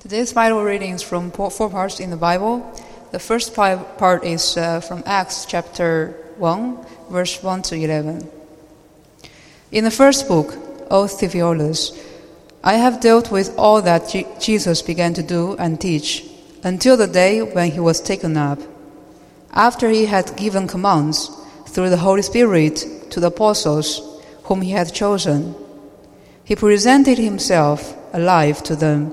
Today's Bible reading is from four parts in the Bible. The first part is uh, from Acts chapter 1, verse 1 to 11. In the first book, O Theophilus, I have dealt with all that Je- Jesus began to do and teach until the day when he was taken up. After he had given commands through the Holy Spirit to the apostles whom he had chosen, he presented himself alive to them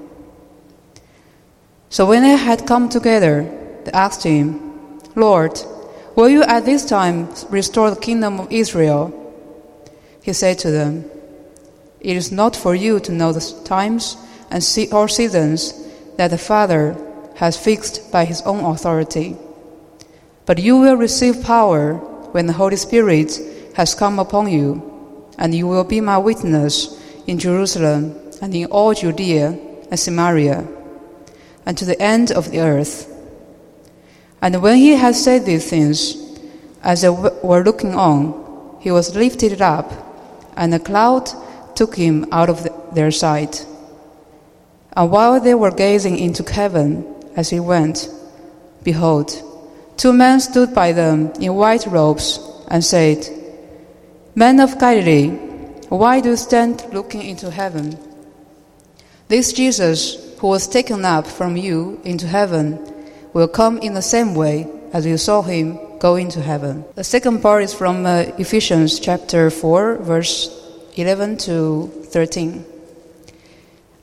So when they had come together, they asked him, Lord, will you at this time restore the kingdom of Israel? He said to them, It is not for you to know the times and se- or seasons that the Father has fixed by his own authority. But you will receive power when the Holy Spirit has come upon you, and you will be my witness in Jerusalem and in all Judea and Samaria and to the end of the earth. And when he had said these things, as they were looking on, he was lifted up, and a cloud took him out of the- their sight. And while they were gazing into heaven as he went, behold, two men stood by them in white robes and said, Men of Galilee, why do you stand looking into heaven? This Jesus, who was taken up from you into heaven, will come in the same way as you saw him go into heaven. The second part is from uh, Ephesians chapter 4, verse 11 to 13.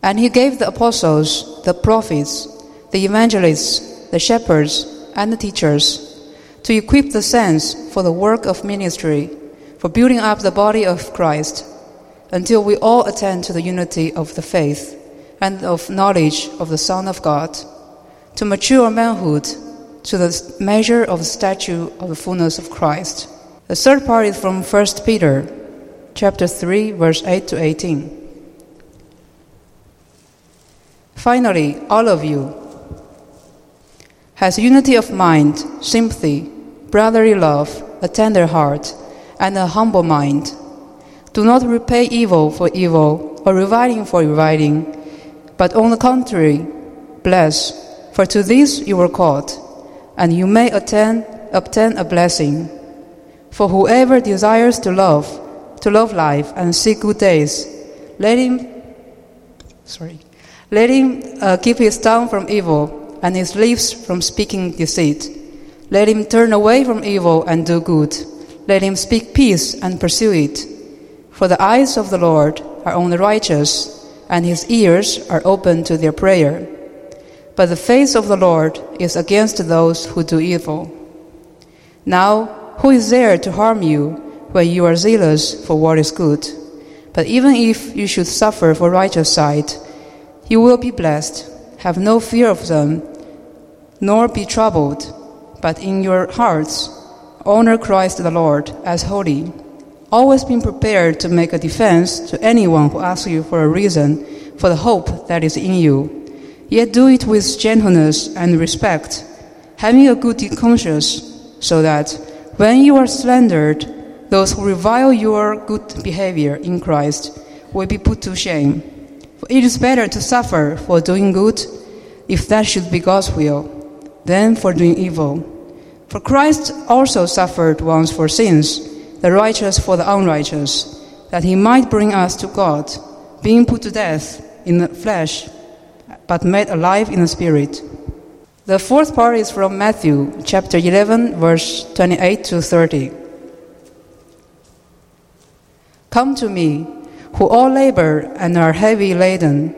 And he gave the apostles, the prophets, the evangelists, the shepherds, and the teachers to equip the saints for the work of ministry, for building up the body of Christ, until we all attain to the unity of the faith and of knowledge of the Son of God, to mature manhood, to the measure of the stature of the fullness of Christ. The third part is from 1 Peter chapter 3 verse 8 to 18. Finally, all of you has unity of mind, sympathy, brotherly love, a tender heart, and a humble mind. Do not repay evil for evil or reviling for reviling, but on the contrary, bless, for to this you were called, and you may attain, obtain a blessing. For whoever desires to love, to love life and see good days, let him, sorry, let him uh, keep his tongue from evil and his lips from speaking deceit. Let him turn away from evil and do good. Let him speak peace and pursue it. For the eyes of the Lord are on the righteous, and his ears are open to their prayer. But the face of the Lord is against those who do evil. Now, who is there to harm you when you are zealous for what is good? But even if you should suffer for righteous side, you will be blessed. Have no fear of them, nor be troubled, but in your hearts honor Christ the Lord as holy. Always being prepared to make a defense to anyone who asks you for a reason for the hope that is in you. Yet do it with gentleness and respect, having a good conscience, so that when you are slandered, those who revile your good behavior in Christ will be put to shame. For it is better to suffer for doing good, if that should be God's will, than for doing evil. For Christ also suffered once for sins, the righteous for the unrighteous, that he might bring us to God, being put to death in the flesh, but made alive in the spirit. The fourth part is from Matthew chapter 11, verse 28 to 30. Come to me, who all labor and are heavy laden,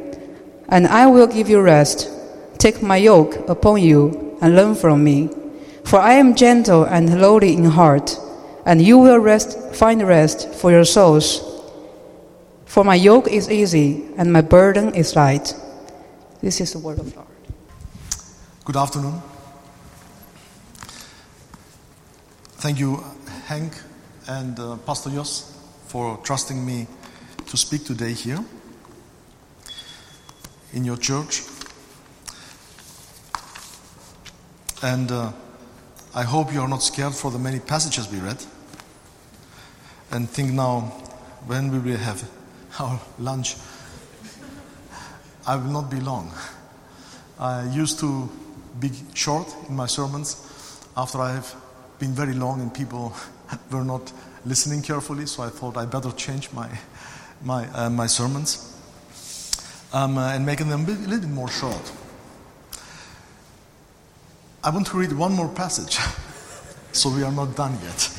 and I will give you rest. Take my yoke upon you and learn from me, for I am gentle and lowly in heart, and you will rest, find rest for your souls. For my yoke is easy and my burden is light. This is the word of Lord. Good afternoon. Thank you, Hank and uh, Pastor Jos, for trusting me to speak today here in your church. And uh, I hope you are not scared for the many passages we read. And think now, when we will have our lunch, I will not be long. I used to be short in my sermons after I have been very long and people were not listening carefully, so I thought I better change my, my, uh, my sermons um, uh, and making them a little bit more short. I want to read one more passage, so we are not done yet.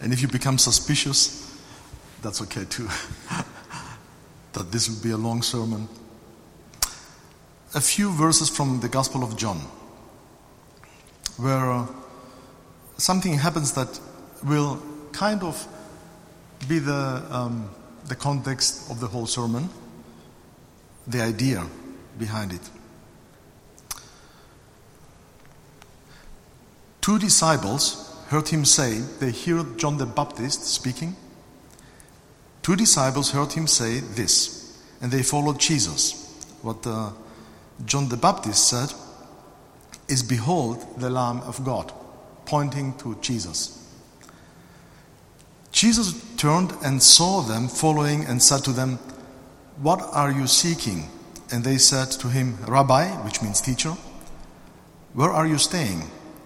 and if you become suspicious, that's okay too. that this will be a long sermon. A few verses from the Gospel of John where uh, something happens that will kind of be the, um, the context of the whole sermon, the idea behind it. Two disciples heard him say, they heard John the Baptist speaking. Two disciples heard him say this, and they followed Jesus. What uh, John the Baptist said is Behold the Lamb of God, pointing to Jesus. Jesus turned and saw them following and said to them, What are you seeking? And they said to him, Rabbi, which means teacher, where are you staying?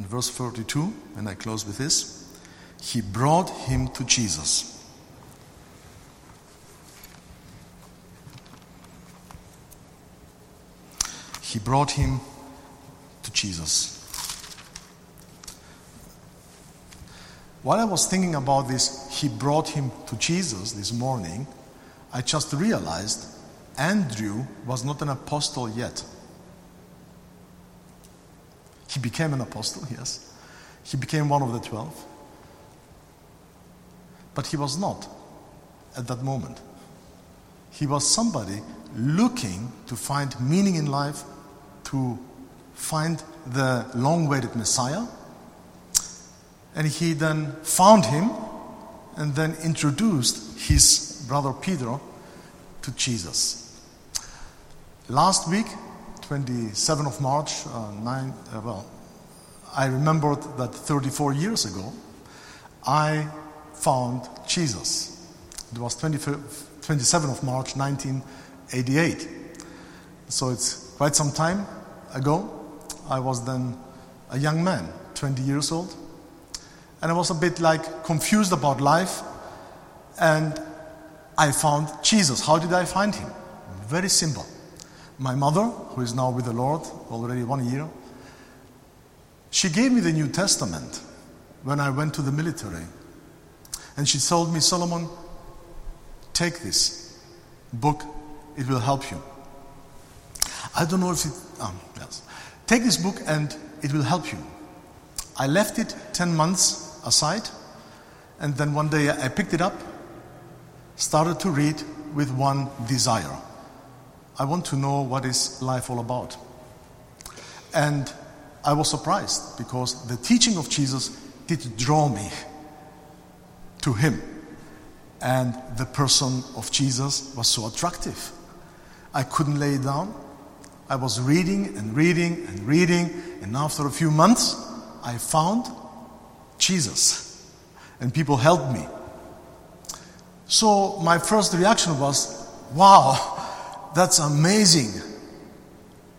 And verse 42, and I close with this He brought him to Jesus. He brought him to Jesus. While I was thinking about this, he brought him to Jesus this morning, I just realized Andrew was not an apostle yet. He became an apostle, yes. He became one of the twelve. But he was not at that moment. He was somebody looking to find meaning in life, to find the long awaited Messiah. And he then found him and then introduced his brother Peter to Jesus. Last week, 27th of March, uh, nine, uh, well, I remembered that 34 years ago, I found Jesus. It was 27th of March, 1988. So it's quite some time ago. I was then a young man, 20 years old. And I was a bit like confused about life. And I found Jesus. How did I find him? Very simple. My mother, who is now with the Lord already one year, she gave me the New Testament when I went to the military. And she told me, Solomon, take this book, it will help you. I don't know if it, um, yes. Take this book and it will help you. I left it 10 months aside, and then one day I picked it up, started to read with one desire. I want to know what is life all about. And I was surprised because the teaching of Jesus did draw me to him. And the person of Jesus was so attractive. I couldn't lay it down. I was reading and reading and reading, and after a few months, I found Jesus. And people helped me. So my first reaction was, wow, that's amazing.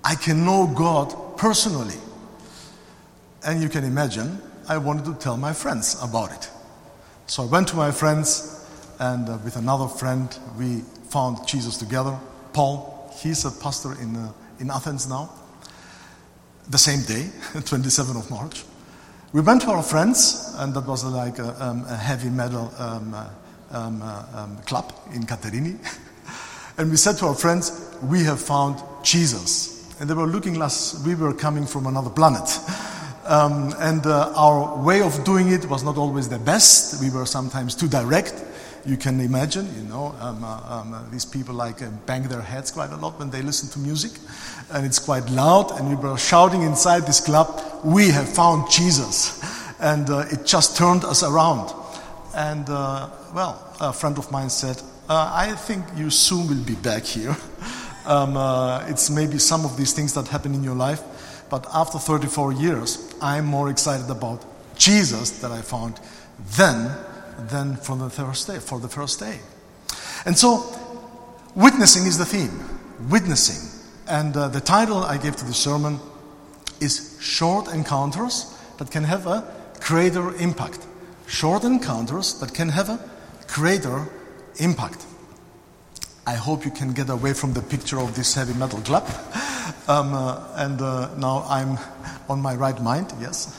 I can know God personally. And you can imagine, I wanted to tell my friends about it. So I went to my friends, and uh, with another friend, we found Jesus together. Paul, he's a pastor in uh, in Athens now. the same day, 27th of March. We went to our friends, and that was like a, um, a heavy metal um, uh, um, uh, um, club in Katerini. and we said to our friends, We have found Jesus. And they were looking like we were coming from another planet. Um, and uh, our way of doing it was not always the best. We were sometimes too direct. You can imagine, you know, um, uh, um, uh, these people like uh, bang their heads quite a lot when they listen to music, and it's quite loud. And we were shouting inside this club, "We have found Jesus!" And uh, it just turned us around. And uh, well, a friend of mine said, "I think you soon will be back here." Um, it's maybe some of these things that happen in your life but after 34 years, I'm more excited about Jesus that I found then than for the first day. For the first day. And so, witnessing is the theme. Witnessing. And uh, the title I gave to the sermon is Short Encounters that can have a greater impact. Short encounters that can have a greater impact. I hope you can get away from the picture of this heavy metal club. Um, uh, and uh, now I'm on my right mind, yes.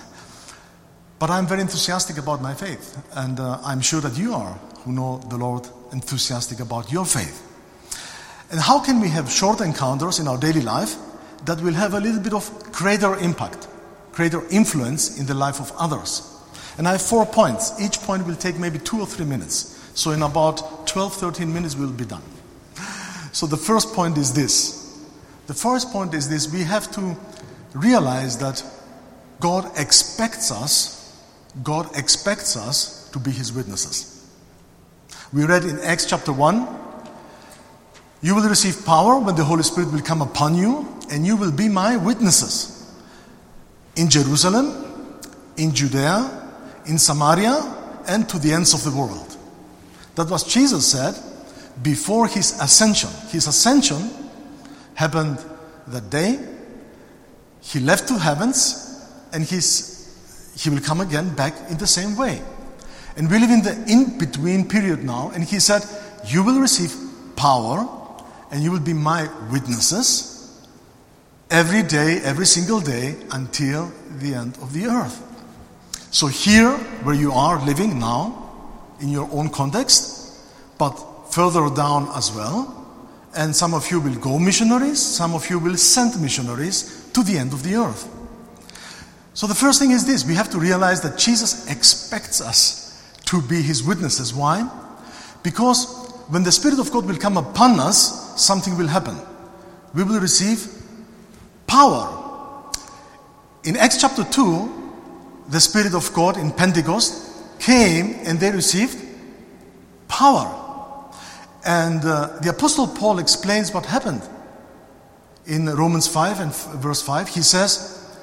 But I'm very enthusiastic about my faith. And uh, I'm sure that you are, who know the Lord, enthusiastic about your faith. And how can we have short encounters in our daily life that will have a little bit of greater impact, greater influence in the life of others? And I have four points. Each point will take maybe two or three minutes. So in about 12, 13 minutes, we'll be done. So the first point is this the first point is this we have to realize that God expects us, God expects us to be his witnesses. We read in Acts chapter 1 You will receive power when the Holy Spirit will come upon you, and you will be my witnesses in Jerusalem, in Judea, in Samaria, and to the ends of the world. That was Jesus said before his ascension. His ascension happened that day. He left to heavens and he's, he will come again back in the same way. And we live in the in between period now. And he said, You will receive power and you will be my witnesses every day, every single day until the end of the earth. So, here where you are living now, in your own context, but further down as well, and some of you will go missionaries, some of you will send missionaries to the end of the earth. So the first thing is this we have to realize that Jesus expects us to be his witnesses. Why? Because when the Spirit of God will come upon us, something will happen. We will receive power. In Acts chapter 2, the Spirit of God in Pentecost came and they received power. And uh, the Apostle Paul explains what happened in Romans 5 and f- verse 5. He says,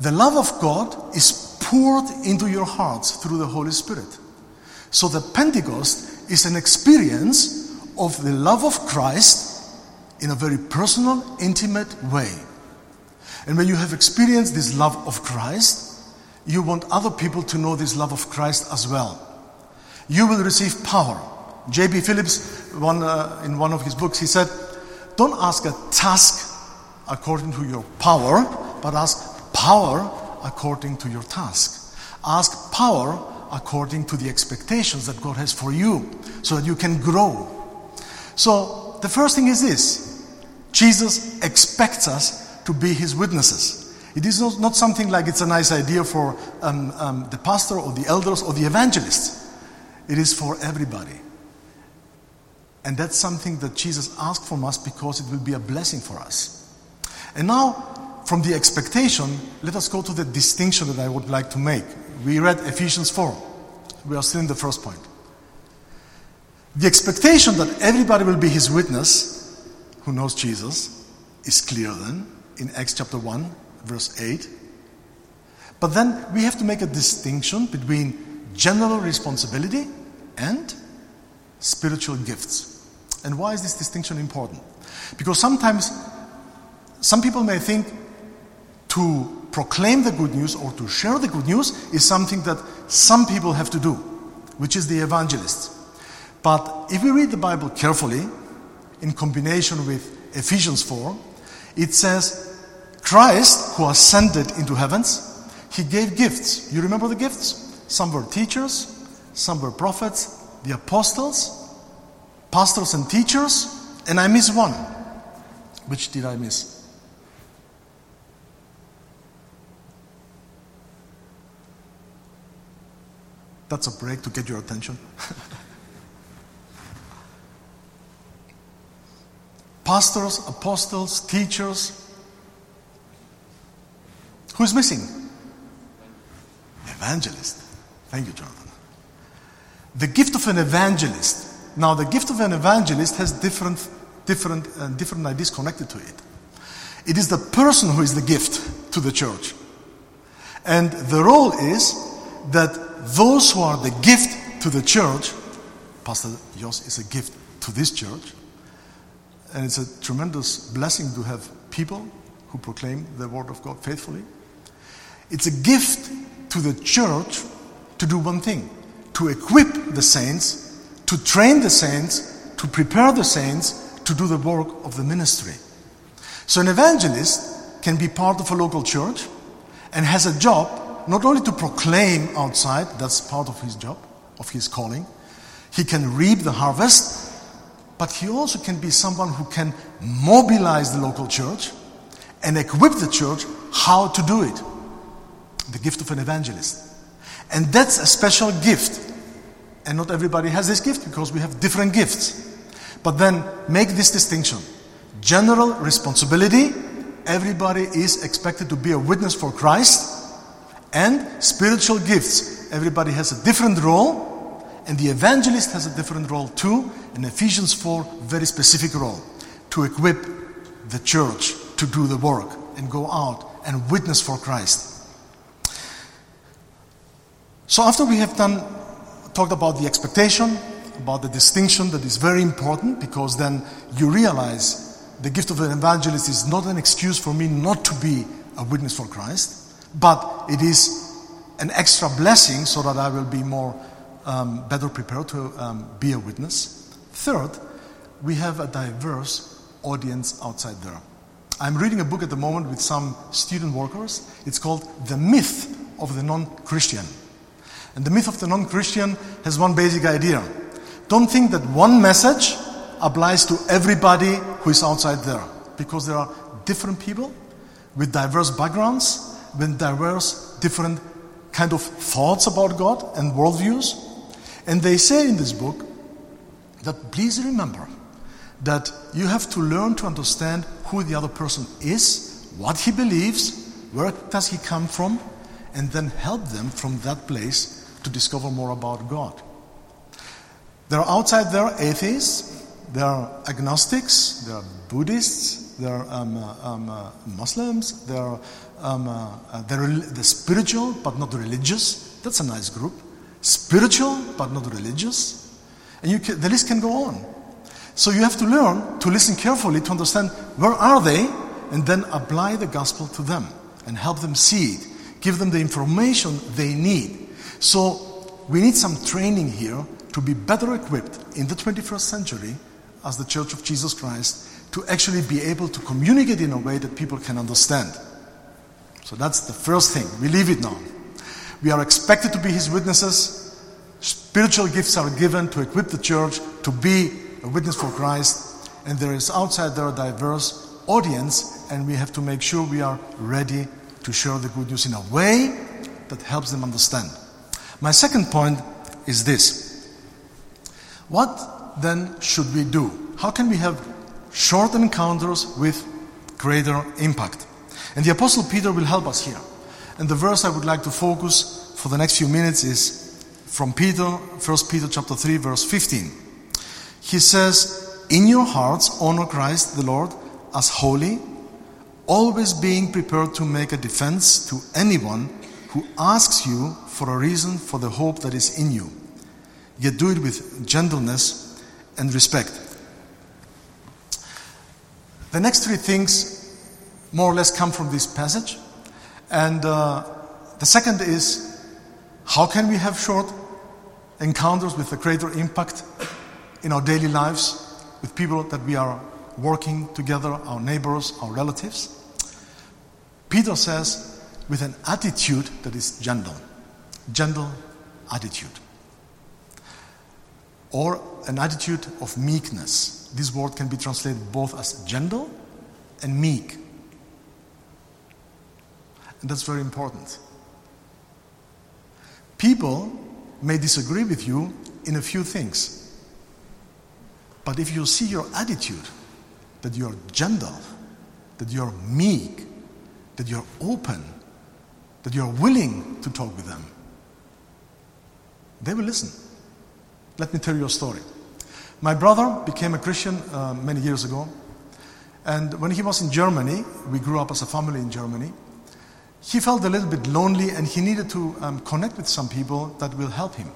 The love of God is poured into your hearts through the Holy Spirit. So the Pentecost is an experience of the love of Christ in a very personal, intimate way. And when you have experienced this love of Christ, you want other people to know this love of Christ as well. You will receive power. J.B. Phillips, one, uh, in one of his books, he said, Don't ask a task according to your power, but ask power according to your task. Ask power according to the expectations that God has for you so that you can grow. So, the first thing is this Jesus expects us to be his witnesses. It is not, something like it's a nice idea for um, um, the pastor or the elders or the evangelists. It is for everybody. And that's something that Jesus asked from us because it will be a blessing for us. And now, from the expectation, let us go to the distinction that I would like to make. We read Ephesians 4. We are still in the first point. The expectation that everybody will be his witness who knows Jesus is clear then in Acts chapter 1, verse 8. But then we have to make a distinction between general responsibility and spiritual gifts. And why is this distinction important? Because sometimes some people may think to proclaim the good news or to share the good news is something that some people have to do, which is the evangelists. But if we read the Bible carefully, in combination with Ephesians 4, it says Christ, who ascended into heavens, he gave gifts. You remember the gifts? Some were teachers, some were prophets, the apostles, pastors and teachers, and I miss one. Which did I miss? That's a break to get your attention. Pastors, apostles, teachers. Who's missing? Evangelist. Thank you, Jonathan. The gift of an evangelist. Now, the gift of an evangelist has different, different, uh, different ideas connected to it. It is the person who is the gift to the church. And the role is that those who are the gift to the church, Pastor Jos is a gift to this church, and it's a tremendous blessing to have people who proclaim the word of God faithfully. It's a gift to the church to do one thing to equip the saints, to train the saints, to prepare the saints to do the work of the ministry. So, an evangelist can be part of a local church and has a job not only to proclaim outside, that's part of his job, of his calling, he can reap the harvest, but he also can be someone who can mobilize the local church and equip the church how to do it. The gift of an evangelist. And that's a special gift. And not everybody has this gift because we have different gifts. But then make this distinction general responsibility, everybody is expected to be a witness for Christ, and spiritual gifts, everybody has a different role, and the evangelist has a different role too. In Ephesians 4, very specific role to equip the church to do the work and go out and witness for Christ. So after we have done talked about the expectation, about the distinction that is very important because then you realize the gift of an evangelist is not an excuse for me not to be a witness for Christ, but it is an extra blessing so that I will be more um, better prepared to um, be a witness. Third, we have a diverse audience outside there. I'm reading a book at the moment with some student workers. It's called The Myth of the Non Christian. And the myth of the non Christian has one basic idea. Don't think that one message applies to everybody who is outside there, because there are different people with diverse backgrounds, with diverse different kind of thoughts about God and worldviews. And they say in this book that please remember that you have to learn to understand who the other person is, what he believes, where does he come from, and then help them from that place to discover more about God. There are outside there atheists, there are agnostics, there are Buddhists, there are um, uh, um, uh, Muslims, there are um, uh, uh spiritual but not religious. That's a nice group. Spiritual but not religious. And can, the list can go on. So you have to learn to listen carefully to understand where are they and then apply the gospel to them and help them see it. Give them the information they need so we need some training here to be better equipped in the 21st century as the Church of Jesus Christ to actually be able to communicate in a way that people can understand. So that's the first thing. We leave it now. We are expected to be His witnesses. Spiritual gifts are given to equip the church to be a witness for Christ. And there is outside there a diverse audience, and we have to make sure we are ready to share the good news in a way that helps them understand. My second point is this What then should we do? How can we have short encounters with greater impact? And the Apostle Peter will help us here. And the verse I would like to focus for the next few minutes is from Peter, 1 Peter chapter 3, verse 15. He says, In your hearts honor Christ the Lord as holy, always being prepared to make a defense to anyone who asks you for a reason for the hope that is in you. Yet do it with gentleness and respect. The next three things more or less come from this passage. And uh, the second is how can we have short encounters with a greater impact in our daily lives with people that we are working together, our neighbors, our relatives? Peter says, with an attitude that is gentle. Gentle attitude. Or an attitude of meekness. This word can be translated both as gentle and meek. And that's very important. People may disagree with you in a few things. But if you see your attitude, that you're gentle, that you're meek, that you're open, that you're willing to talk with them, they will listen. Let me tell you a story. My brother became a Christian uh, many years ago, and when he was in Germany, we grew up as a family in Germany. He felt a little bit lonely and he needed to um, connect with some people that will help him.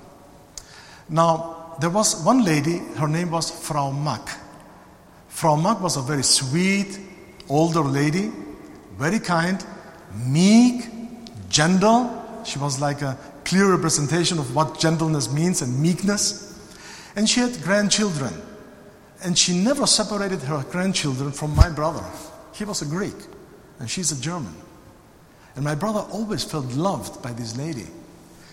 Now, there was one lady, her name was Frau Mack. Frau Mack was a very sweet, older lady, very kind, meek, gentle. She was like a clear representation of what gentleness means and meekness. And she had grandchildren. And she never separated her grandchildren from my brother. He was a Greek, and she's a German. And my brother always felt loved by this lady.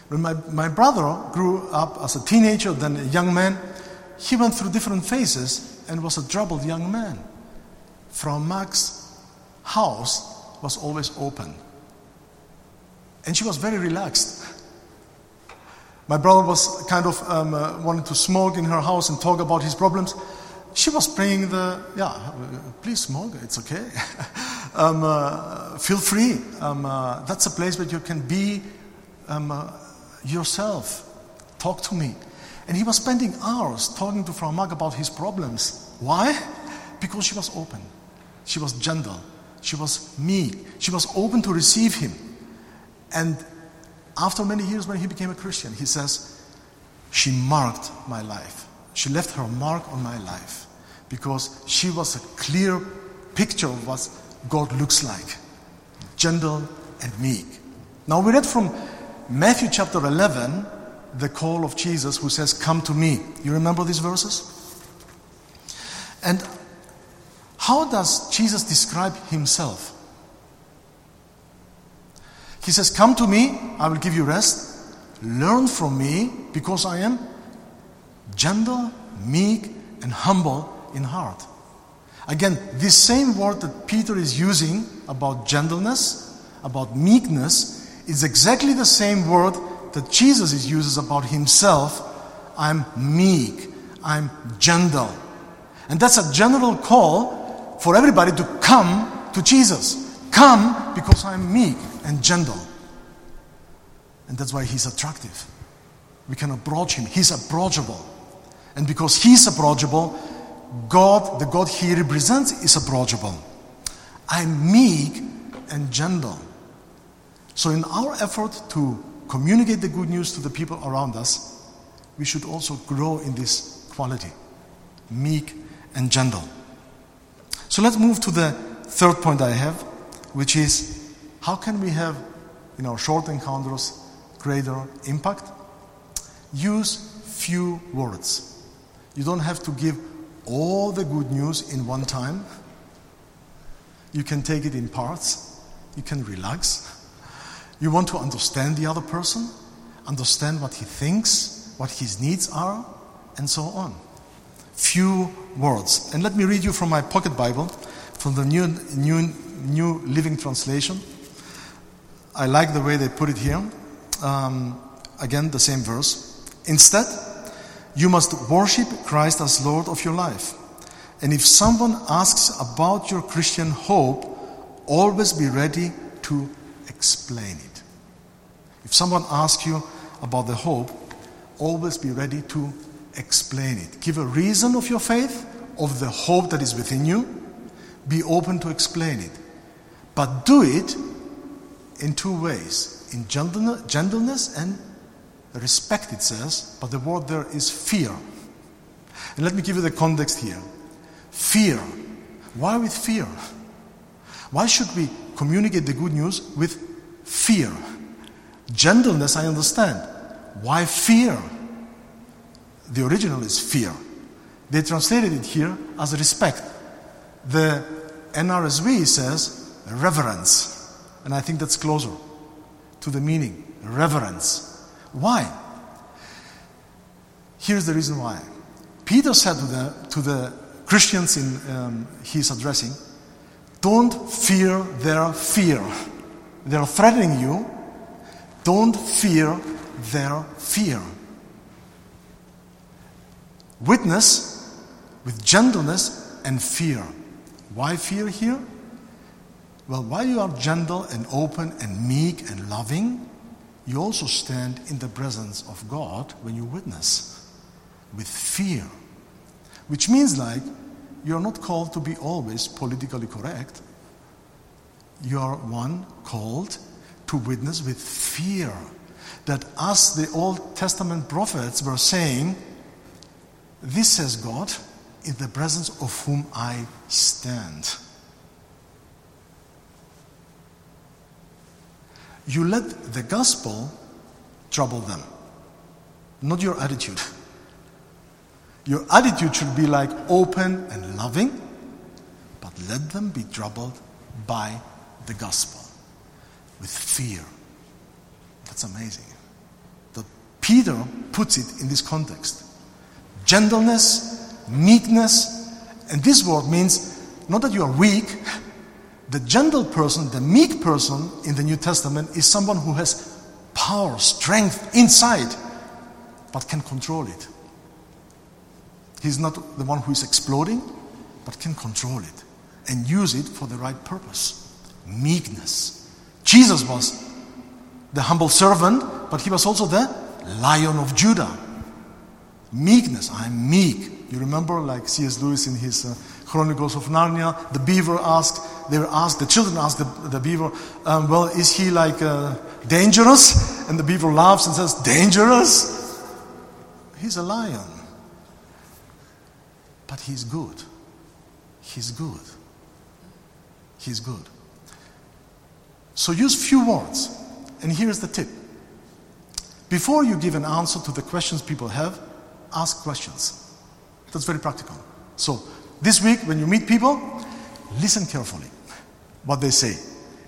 When my, my brother grew up as a teenager, then a young man, he went through different phases and was a troubled young man. Frau Mack's house was always open. And she was very relaxed. My brother was kind of um, uh, to smoke in her house and talk about his problems. She was praying the, yeah, please smoke, it's okay. um, uh, feel free. Um, uh, that's a place where you can be um, uh, yourself. Talk to me. And he was spending hours talking to Frau Mack about his problems. Why? Because she was open. She was gentle. She was meek. She was open to receive him. And after many years, when he became a Christian, he says, She marked my life. She left her mark on my life because she was a clear picture of what God looks like gentle and meek. Now, we read from Matthew chapter 11 the call of Jesus who says, Come to me. You remember these verses? And how does Jesus describe himself? He says, Come to me, I will give you rest. Learn from me because I am gentle, meek, and humble in heart. Again, this same word that Peter is using about gentleness, about meekness, is exactly the same word that Jesus uses about himself. I'm meek, I'm gentle. And that's a general call for everybody to come to Jesus. Come because I'm meek and gentle. And that's why he's attractive. We can approach him. He's approachable. And because he's approachable, God, the God he represents, is approachable. I'm meek and gentle. So, in our effort to communicate the good news to the people around us, we should also grow in this quality meek and gentle. So, let's move to the third point I have, which is how can we have in our short encounters greater impact? Use few words. You don't have to give all the good news in one time. You can take it in parts. You can relax. You want to understand the other person, understand what he thinks, what his needs are, and so on. Few words. And let me read you from my pocket Bible, from the New, New, New Living Translation. I like the way they put it here. Um, again, the same verse. Instead, you must worship Christ as Lord of your life. And if someone asks about your Christian hope, always be ready to explain it. If someone asks you about the hope, always be ready to explain it. Give a reason of your faith, of the hope that is within you. Be open to explain it. But do it in two ways in gentleness and respect, it says, but the word there is fear. And let me give you the context here. Fear. Why with fear? Why should we communicate the good news with fear? Gentleness, I understand. Why fear? The original is fear. They translated it here as respect. The NRSV says reverence. And I think that's closer to the meaning reverence. Why? Here's the reason why. Peter said to the, to the Christians in, um, he's addressing, don't fear their fear. They're threatening you. Don't fear their fear. Witness with gentleness and fear. Why fear here? Well, while you are gentle and open and meek and loving, you also stand in the presence of God when you witness with fear. Which means, like, you're not called to be always politically correct. You are one called to witness with fear. That as the Old Testament prophets were saying, This says God, in the presence of whom I stand. You let the gospel trouble them, not your attitude. Your attitude should be like open and loving, but let them be troubled by the gospel with fear. That's amazing. That Peter puts it in this context gentleness, meekness, and this word means not that you are weak. The gentle person, the meek person in the New Testament is someone who has power, strength inside, but can control it. He's not the one who is exploding, but can control it and use it for the right purpose. Meekness. Jesus was the humble servant, but he was also the lion of Judah. Meekness. I'm meek. You remember, like C.S. Lewis in his uh, Chronicles of Narnia, the beaver asked, they were asked, the children asked the, the beaver, um, well, is he like uh, dangerous? And the beaver laughs and says, dangerous? He's a lion. But he's good. He's good. He's good. So use few words. And here's the tip. Before you give an answer to the questions people have, ask questions. That's very practical. So, this week when you meet people, listen carefully what they say.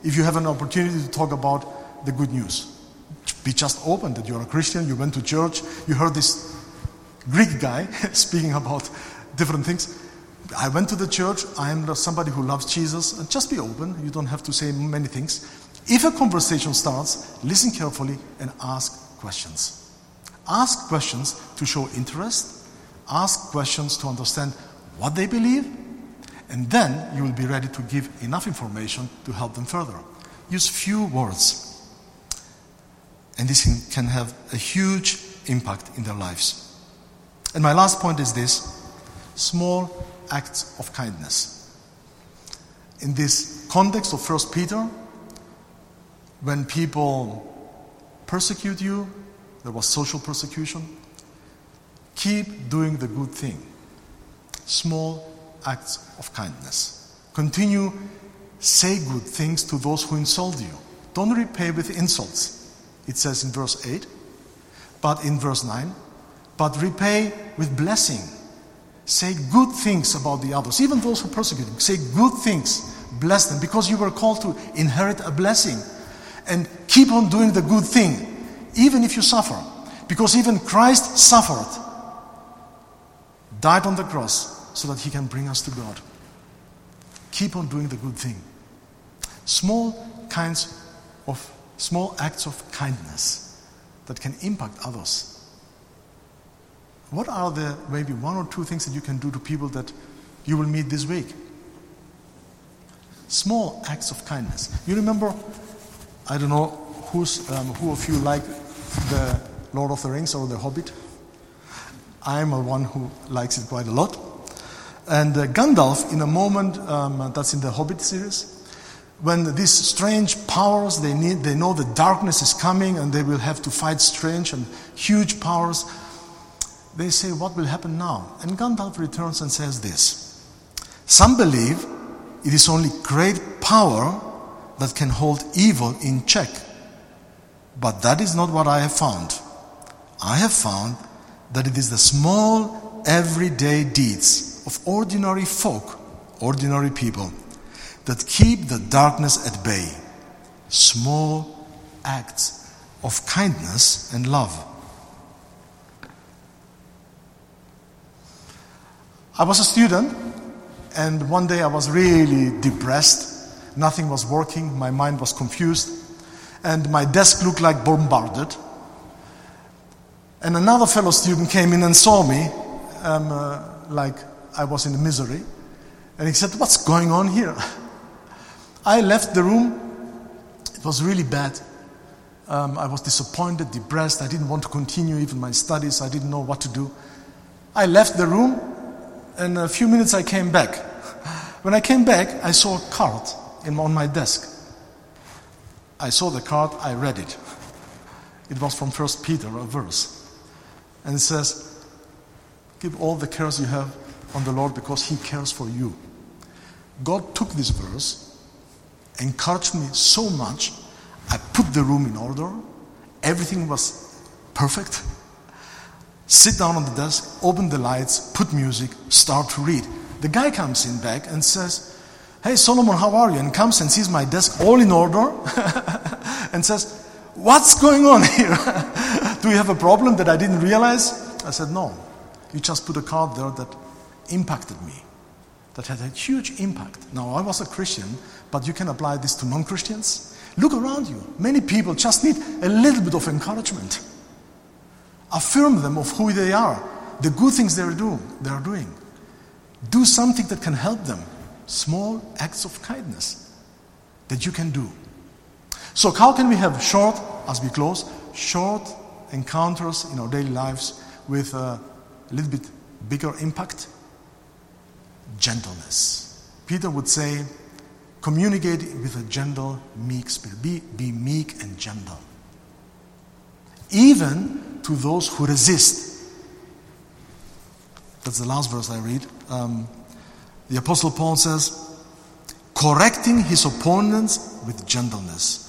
If you have an opportunity to talk about the good news, be just open that you're a Christian, you went to church, you heard this Greek guy speaking about different things. I went to the church. I am somebody who loves Jesus. And just be open. You don't have to say many things. If a conversation starts, listen carefully and ask questions. Ask questions to show interest. Ask questions to understand what they believe. And then you will be ready to give enough information to help them further. Use few words. And this can have a huge impact in their lives. And my last point is this small acts of kindness. In this context of 1 Peter, when people persecute you, there was social persecution, keep doing the good thing. Small acts of kindness. Continue, say good things to those who insult you. Don't repay with insults. It says in verse 8, but in verse 9, but repay with blessing Say good things about the others, even those who persecute you. Say good things, bless them, because you were called to inherit a blessing. And keep on doing the good thing, even if you suffer. Because even Christ suffered, died on the cross, so that he can bring us to God. Keep on doing the good thing. Small kinds of small acts of kindness that can impact others what are the maybe one or two things that you can do to people that you will meet this week? Small acts of kindness. You remember, I don't know who's, um, who of you like the Lord of the Rings or the Hobbit? I'm a one who likes it quite a lot. And uh, Gandalf, in a moment um, that's in the Hobbit series, when these strange powers they need, they know the darkness is coming and they will have to fight strange and huge powers they say, What will happen now? And Gandalf returns and says this Some believe it is only great power that can hold evil in check. But that is not what I have found. I have found that it is the small, everyday deeds of ordinary folk, ordinary people, that keep the darkness at bay. small acts of kindness and love. I was a student, and one day I was really depressed. Nothing was working, my mind was confused, and my desk looked like bombarded. And another fellow student came in and saw me, um, uh, like I was in misery, and he said, What's going on here? I left the room. It was really bad. Um, I was disappointed, depressed. I didn't want to continue even my studies. I didn't know what to do. I left the room and a few minutes I came back. When I came back, I saw a card in, on my desk. I saw the card, I read it. It was from First Peter, a verse. And it says, Give all the cares you have on the Lord because He cares for you. God took this verse, encouraged me so much. I put the room in order. Everything was perfect sit down on the desk, open the lights, put music, start to read. The guy comes in back and says, Hey Solomon, how are you? And comes and sees my desk all in order and says, What's going on here? Do you have a problem that I didn't realize? I said, No. You just put a card there that impacted me, that had a huge impact. Now, I was a Christian, but you can apply this to non Christians. Look around you. Many people just need a little bit of encouragement. Affirm them of who they are, the good things they're doing, they are doing. Do something that can help them. Small acts of kindness that you can do. So, how can we have short, as we close, short encounters in our daily lives with a little bit bigger impact? Gentleness. Peter would say, communicate with a gentle, meek spirit. Be, be meek and gentle. Even to those who resist. That's the last verse I read. Um, the Apostle Paul says, correcting his opponents with gentleness.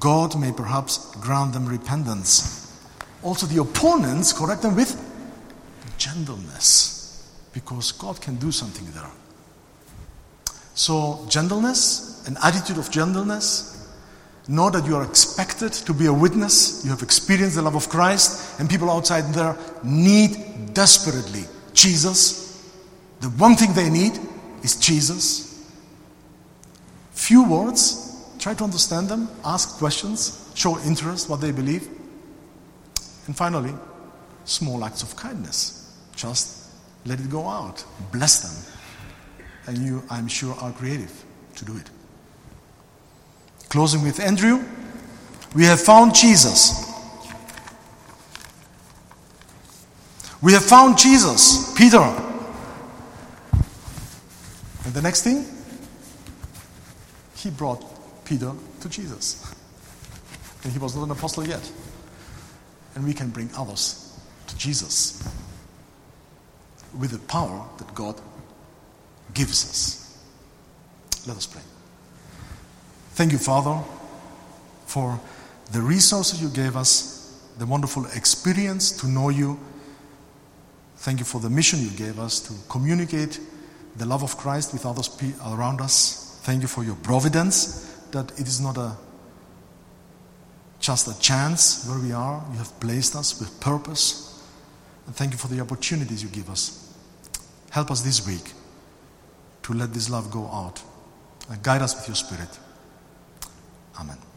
God may perhaps grant them repentance. Also, the opponents correct them with gentleness because God can do something there. So, gentleness, an attitude of gentleness, Know that you are expected to be a witness. You have experienced the love of Christ, and people outside there need desperately Jesus. The one thing they need is Jesus. Few words, try to understand them, ask questions, show interest, what they believe. And finally, small acts of kindness. Just let it go out, bless them. And you, I'm sure, are creative to do it. Closing with Andrew. We have found Jesus. We have found Jesus, Peter. And the next thing, he brought Peter to Jesus. And he was not an apostle yet. And we can bring others to Jesus with the power that God gives us. Let us pray. Thank you, Father, for the resources you gave us, the wonderful experience to know you. Thank you for the mission you gave us to communicate the love of Christ with others around us. Thank you for your providence, that it is not a just a chance where we are. You have placed us with purpose. And thank you for the opportunities you give us. Help us this week to let this love go out. Uh, guide us with your Spirit. Amen.